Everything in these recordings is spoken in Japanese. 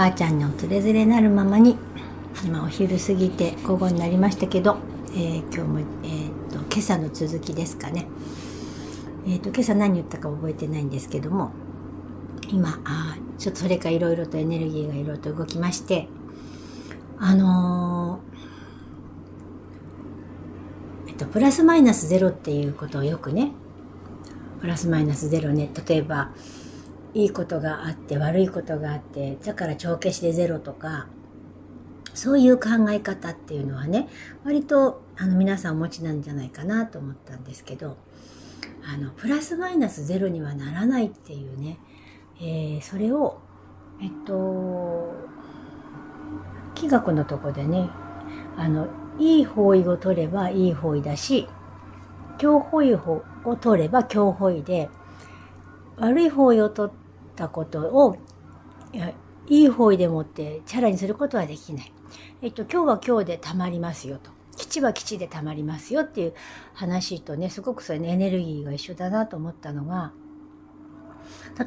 ばあちゃんのつれづれなるままに今お昼過ぎて午後になりましたけど、えー、今日も、えーと、今朝の続きですかね、えーと、今朝何言ったか覚えてないんですけども今あちょっとそれかいろいろとエネルギーがいろいろと動きましてあのー、えっとプラスマイナスゼロっていうことをよくねプラスマイナスゼロね例えばいいことがあって悪いことがあってだから帳消しでゼロとかそういう考え方っていうのはね割とあの皆さんお持ちなんじゃないかなと思ったんですけどあのプラスマイナスゼロにはならないっていうね、えー、それをえっと気学のとこでねあのいい方位を取ればいい方位だし強方位を取れば強方位で悪い方位を取ったことをいい方位でもってチャラにすることはできない。えっと、今日は今日でたまりますよと。基地は基地でたまりますよっていう話とね、すごくそれね、エネルギーが一緒だなと思ったのが、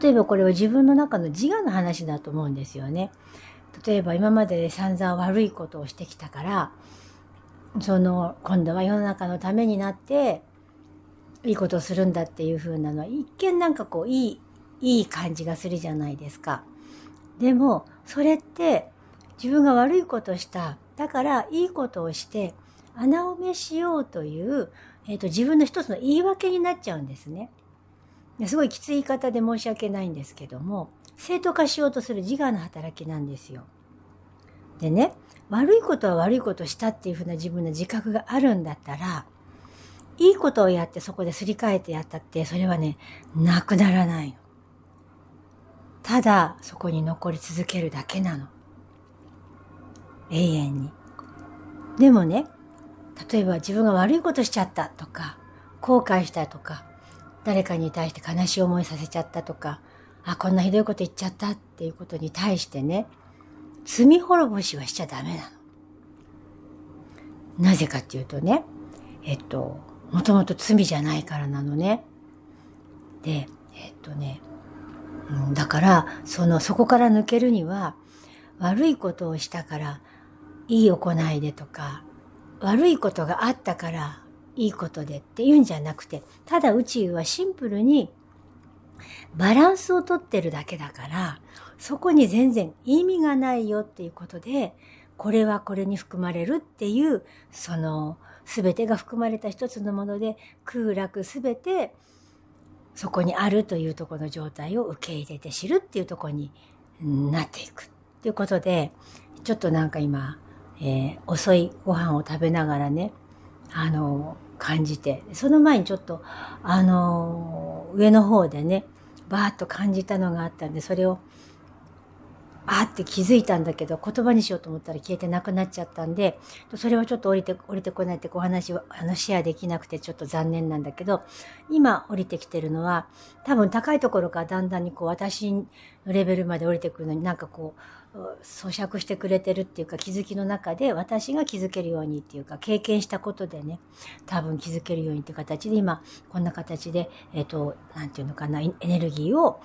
例えばこれは自分の中の自我の話だと思うんですよね。例えば今まで散々悪いことをしてきたから、その、今度は世の中のためになって、いいことをするんだっていう風なのは、一見なんかこう、いい、いい感じがするじゃないですか。でも、それって自分が悪いことした。だからいいことをして穴埋めしようという、えーと、自分の一つの言い訳になっちゃうんですね。すごいきつい言い方で申し訳ないんですけども正当化しようとする自我の働きなんですよ。でね悪いことは悪いことしたっていうふうな自分の自覚があるんだったらいいことをやってそこですり替えてやったってそれはねなくならないの。ただそこに残り続けるだけなの。永遠に。でもね、例えば自分が悪いことしちゃったとか、後悔したとか、誰かに対して悲しい思いさせちゃったとか、あ、こんなひどいこと言っちゃったっていうことに対してね、罪滅ぼしはしちゃダメなの。なぜかっていうとね、えっと、もともと罪じゃないからなのね。で、えっとね、だから、その、そこから抜けるには、悪いことをしたからいい行いでとか、悪いことがあったからいいことでっていうんじゃなくて、ただ宇宙はシンプルにバランスをとってるだけだから、そこに全然意味がないよっていうことで、これはこれに含まれるっていう、その全てが含まれた一つのもので、空楽全てそこにあるというところの状態を受け入れて知るっていうところになっていくっていうことで、ちょっとなんか今、えー、遅いご飯を食べながらね、あの、感じて、その前にちょっと、あの、上の方でね、バーッと感じたのがあったんで、それを、あって気づいたんだけど、言葉にしようと思ったら消えてなくなっちゃったんで、それはちょっと降りて、降りてこないってお話を、あの、シェアできなくてちょっと残念なんだけど、今降りてきてるのは、多分高いところからだんだんにこう、私のレベルまで降りてくるのになんかこう、咀嚼してくれてるっていうか気づきの中で私が気づけるようにっていうか経験したことでね多分気づけるようにっていう形で今こんな形でえっ、ー、と何て言うのかなエネルギーを、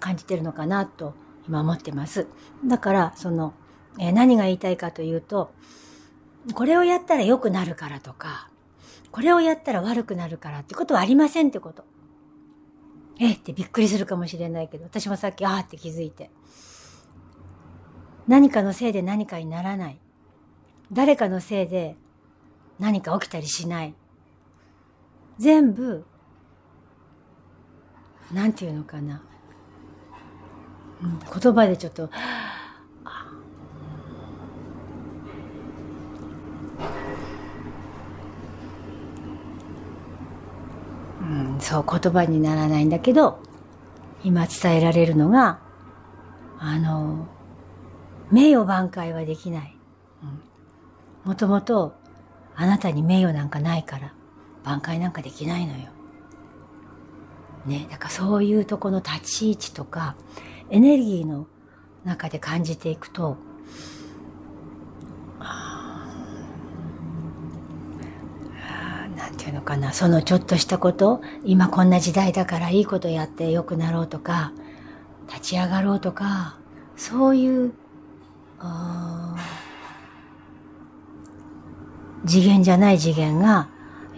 感じてるのかなと今思ってます。だからその、えー、何が言いたいかというとこれをやったら良くなるからとかこれをやったら悪くなるからってことはありませんってこと。えってびっくりするかもしれないけど私もさっきああって気づいて。何かのせいで何かにならない。誰かのせいで何か起きたりしない。全部、なんていうのかな。言葉でちょっと、うん、そう言葉にならないんだけど今伝えられるのがあの名誉挽回はできない。もともとあなたに名誉なんかないから挽回なんかできないのよ。ね、だからそういうとこの立ち位置とかエネルギーの中で感じていくとなんていうのかなそのちょっとしたこと今こんな時代だからいいことやって良くなろうとか立ち上がろうとかそういう次元じゃない次元が、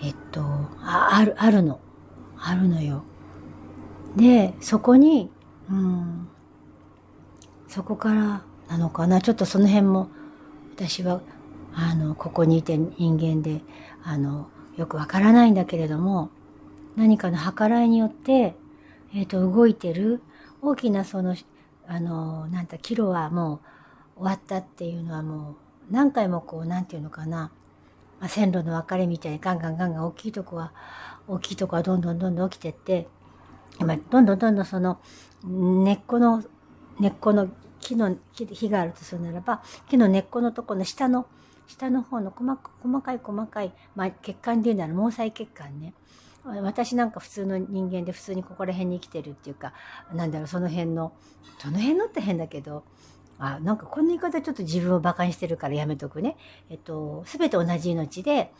えっと、あある、あるの。あるのよ。で、そこに、うん、そこからなのかな？ちょっとその辺も、私は、あの、ここにいて人間で、あの、よくわからないんだけれども、何かの計らいによって、えっ、と、動いてる大きなその、あの、なんだ、キロはもう終わったっていうのはもう、何回もこう、なんていうのかな、まあ、線路の分かれみたいにガンガンガンガン大きいとこは、大きいとこはどんどんどんどん起きてって、今、どんどんどんどんその、根っこの、根っこの木の、木があるとするならば、木の根っこのとこの下の、下の方の細細かい細かい、まあ、血管で言うなら毛細血管ね。私なんか普通の人間で普通にここら辺に生きてるっていうか、なんだろう、その辺の、その辺のって変だけど、あ、なんかこんな言い方ちょっと自分を馬鹿にしてるからやめとくね。えっと、すべて同じ命で、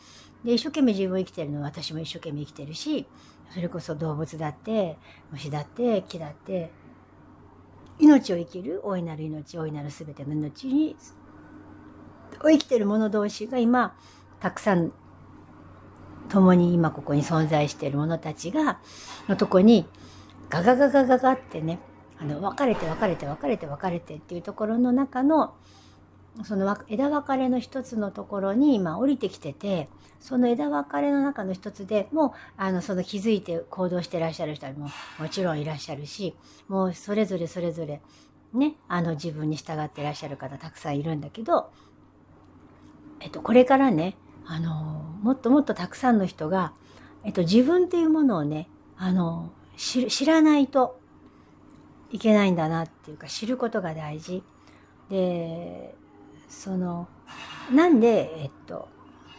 で、一生懸命自分を生きてるのは私も一生懸命生きてるし、それこそ動物だって、虫だって、木だって、命を生きる、大いなる命、大いなる全ての命に、を生きてる者同士が今、たくさん、共に今ここに存在している者たちが、のとこに、ガガガガガガってね、あの、別れて別れて別れて別れてっていうところの中の、その枝分かれの一つのところに今降りてきてて、その枝分かれの中の一つでもう、あの、その気づいて行動してらっしゃる人ももちろんいらっしゃるし、もうそれぞれそれぞれ、ね、あの自分に従ってらっしゃる方たくさんいるんだけど、えっと、これからね、あの、もっともっとたくさんの人が、えっと、自分っていうものをね、あの、知らないと、いけないんだなっていうか知ることが大事。でそのなんでえっと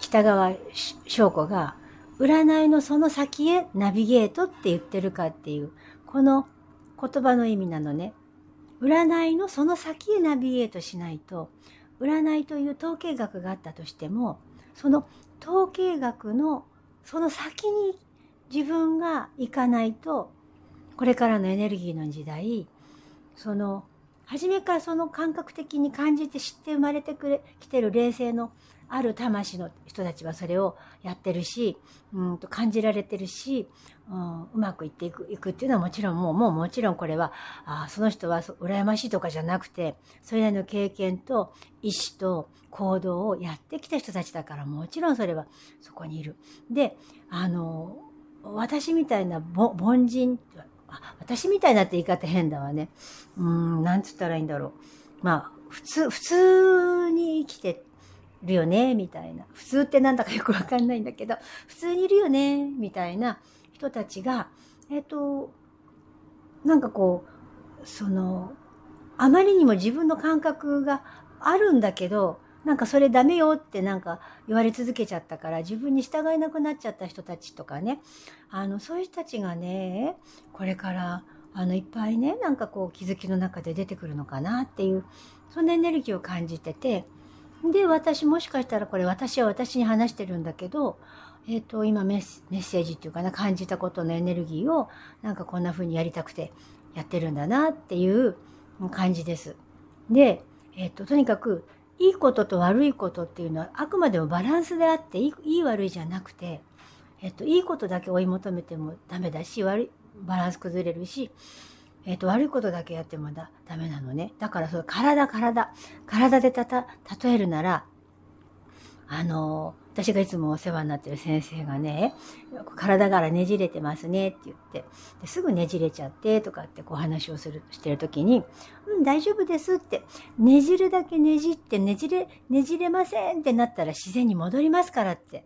北川翔子が占いのその先へナビゲートって言ってるかっていうこの言葉の意味なのね。占いのその先へナビゲートしないと占いという統計学があったとしてもその統計学のその先に自分が行かないとこれからのエネルギーの時代、その、初めからその感覚的に感じて知って生まれてくれ、来てる霊性のある魂の人たちはそれをやってるし、うんと感じられてるし、うん、うまくいっていくいくっていうのはもちろんもう、もうもちろんこれは、あその人は羨ましいとかじゃなくて、それなりの経験と意志と行動をやってきた人たちだからもちろんそれはそこにいる。で、あの、私みたいな凡人、私みたいなって言い方変だわね。うん、なんつったらいいんだろう。まあ、普通、普通に生きてるよね、みたいな。普通ってなんだかよくわかんないんだけど、普通にいるよね、みたいな人たちが、えっ、ー、と、なんかこう、その、あまりにも自分の感覚があるんだけど、なんかそれダメよってなんか言われ続けちゃったから自分に従えなくなっちゃった人たちとかね、あの、そういう人たちがね、これからあの、いっぱいね、なんかこう気づきの中で出てくるのかなっていう、そんなエネルギーを感じてて、で、私もしかしたらこれ私は私に話してるんだけど、えっ、ー、と、今メッセージっていうかな、感じたことのエネルギーをなんかこんな風にやりたくてやってるんだなっていう感じです。で、えっ、ー、と、とにかくいいことと悪いことっていうのはあくまでもバランスであっていい悪いじゃなくて、えっと、いいことだけ追い求めてもダメだし悪いバランス崩れるし、えっと、悪いことだけやってもだダメなのね。だからその体体体でたた例えるならあの私がいつもお世話になってる先生がね、体からねじれてますねって言って、ですぐねじれちゃってとかってこう話をする、してる時に、うん、大丈夫ですって、ねじるだけねじってねじれ、ねじれませんってなったら自然に戻りますからって、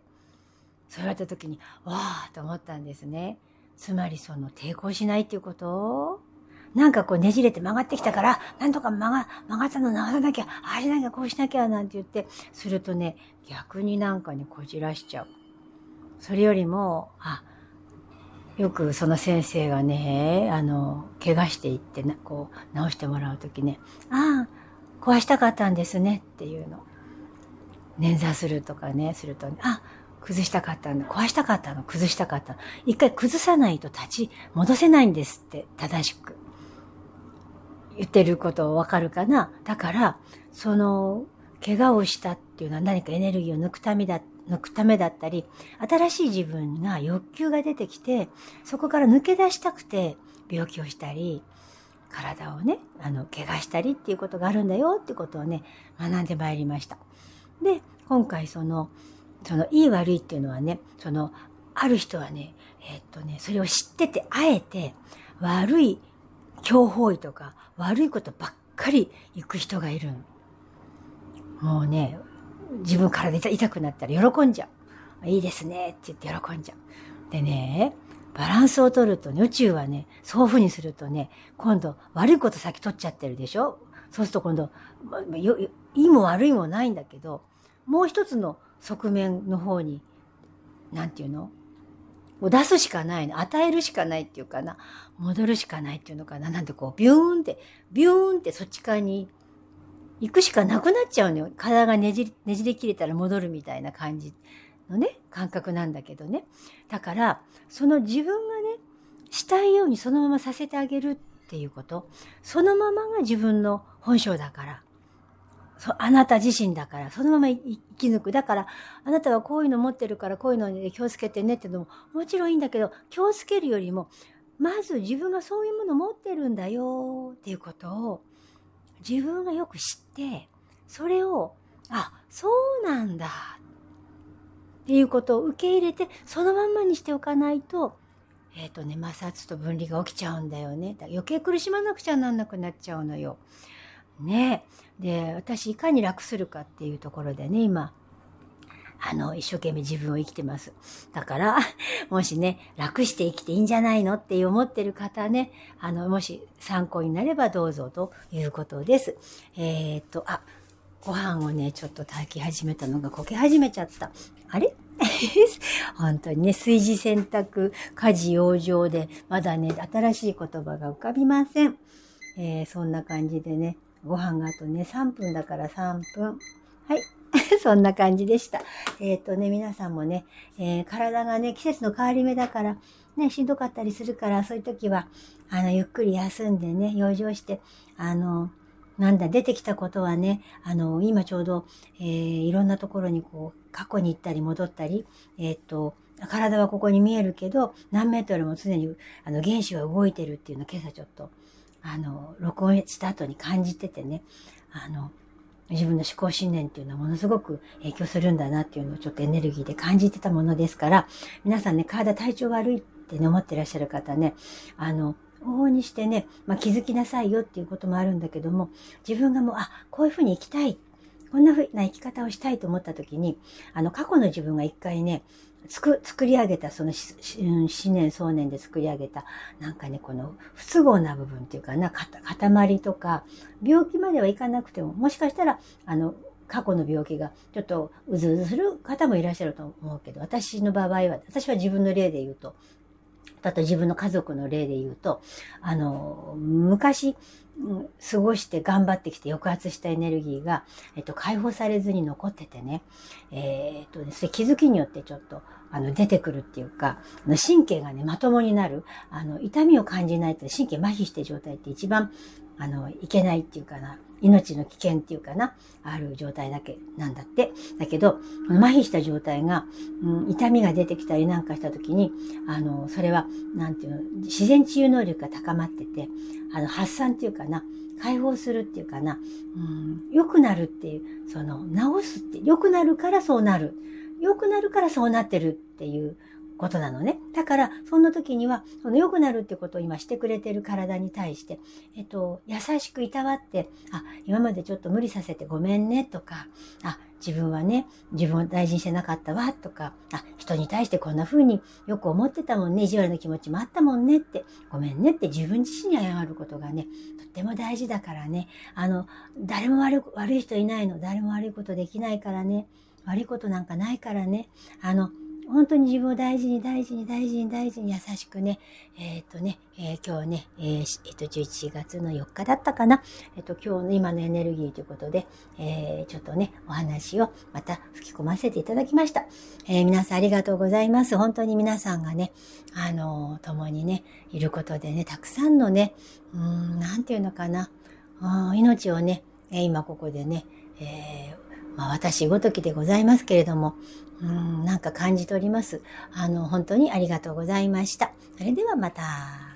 そう言われた時に、わーと思ったんですね。つまりその抵抗しないっていうこと？なんかこうねじれて曲がってきたから、なんとか曲が、曲がったの直さなきゃ、ああしなきゃ、こうしなきゃ、なんて言って、するとね、逆になんかにこじらしちゃう。それよりも、あ、よくその先生がね、あの、怪我していってな、こう、直してもらうときね、ああ、壊したかったんですねっていうの。捻挫するとかね、すると、ね、あ、崩したかったの、壊したかったの、崩したかったの。一回崩さないと立ち戻せないんですって、正しく。言ってることわかるかな？だから、その、怪我をしたっていうのは何かエネルギーを抜くためだ、抜くためだったり、新しい自分が欲求が出てきて、そこから抜け出したくて病気をしたり、体をね、あの、怪我したりっていうことがあるんだよってことをね、学んでまいりました。で、今回その、その、いい悪いっていうのはね、その、ある人はね、えー、っとね、それを知ってて、あえて、悪い強法医とか、悪いことばっかり行く人がいるもうね、自分体痛くなったら喜んじゃう。いいですねって言って喜んじゃう。でね、バランスを取るとね、宇宙はね、そういうふうにするとね、今度悪いこと先取っちゃってるでしょ？そうすると今度、いいも悪いもないんだけど、もう一つの側面の方に、なんていうの？もう出すしかないの。与えるしかないっていうかな。戻るしかないっていうのかな。なんてこう、ビューンって、ビューンってそっち側に行くしかなくなっちゃうのよ。体がねじり、ねじれ切れたら戻るみたいな感じのね、感覚なんだけどね。だから、その自分がね、したいようにそのままさせてあげるっていうこと、そのままが自分の本性だから。そあなた自身だから、そのまま生き抜く。だから、あなたはこういうの持ってるから、こういうのに気をつけてねってのも、もちろんいいんだけど、気をつけるよりも、まず自分がそういうもの持ってるんだよっていうことを、自分がよく知って、それを、あ、そうなんだっていうことを受け入れて、そのまんまにしておかないと、えっ、ー、とね、摩擦と分離が起きちゃうんだよね。余計苦しまなくちゃなんなくなっちゃうのよ。ねで、私いかに楽するかっていうところでね、今、あの、一生懸命自分を生きてます。だから、もしね、楽して生きていいんじゃないのって思ってる方ね、あの、もし参考になればどうぞということです。えー、っと、あ、ご飯をね、ちょっと炊き始めたのがこけ始めちゃった。あれ？本当にね、炊事洗濯、家事養生で、まだね、新しい言葉が浮かびません。えー、そんな感じでね、ご飯があとね、3分だから3分。はい。そんな感じでした。えっ、ー、とね、皆さんもね、えー、体がね、季節の変わり目だから、ね、しんどかったりするから、そういう時は、あの、ゆっくり休んでね、養生して、あの、なんだ、出てきたことはね、あの、今ちょうど、えー、いろんなところにこう、過去に行ったり戻ったり、えっ、ー、と、体はここに見えるけど、何メートルも常に、あの、原子は動いてるっていうのを今朝ちょっと、あの、録音した後に感じててね、あの、自分の思考信念っていうのはものすごく影響するんだなっていうのをちょっとエネルギーで感じてたものですから、皆さんね、体体調悪いってね、思ってらっしゃる方ね、あの、往々にしてね、まあ、気づきなさいよっていうこともあるんだけども、自分がもう、あ、こういうふうに生きたい。こんなふうな生き方をしたいと思った時に、あの、過去の自分が一回ね、つく、作り上げた、その思念、想念で作り上げた、なんかね、この不都合な部分っていうかな、塊とか、病気まではいかなくても、もしかしたら、あの、過去の病気がちょっとうずうずする方もいらっしゃると思うけど、私の場合は、私は自分の例で言うと、あと自分の家族の例で言うと、あの、昔、過ごして頑張ってきて抑圧したエネルギーが、えっと、解放されずに残っててね、えー、っと、それ気づきによってちょっと、あの、出てくるっていうか、神経がね、まともになる、あの、痛みを感じないと神経麻痺して状態って一番、あの、いけないっていうかな、命の危険っていうかな、ある状態だけなんだって。だけど、麻痺した状態が、うん、痛みが出てきたりなんかした時に、あの、それは、なんていうの、自然治癒能力が高まってて、あの、発散っていうかな、解放するっていうかな、うん、良くなるっていう、その、治すって、良くなるからそうなる。良くなるからそうなってるっていうことなのね。だから、そんな時には、その良くなるってことを今してくれてる体に対して、えっと、優しくいたわって、あ、今までちょっと無理させてごめんねとか、あ、自分はね、自分を大事にしてなかったわとか、あ、人に対してこんな風によく思ってたもんね、意地悪な気持ちもあったもんねって、ごめんねって自分自身に謝ることがね、とっても大事だからね、あの、誰も悪悪い人いないの、誰も悪いことできないからね、悪いことなんかないからね、あの、本当に自分を大事に大事に大事に大事に優しくね、えっ、ー、とね、えー、今日ね、えー、えー、と、11月の4日だったかな。えっ、と、今日の今のエネルギーということで、えちょっとね、お話をまた吹き込ませていただきました。え皆さんありがとうございます。本当に皆さんがね、あの共にね、いることでね、たくさんのね、うん、なんていうのかな、命をね、今ここでね、えー、まあ、私ごときでございますけれども、うん、なんか感じております。あの、本当にありがとうございました。それではまた。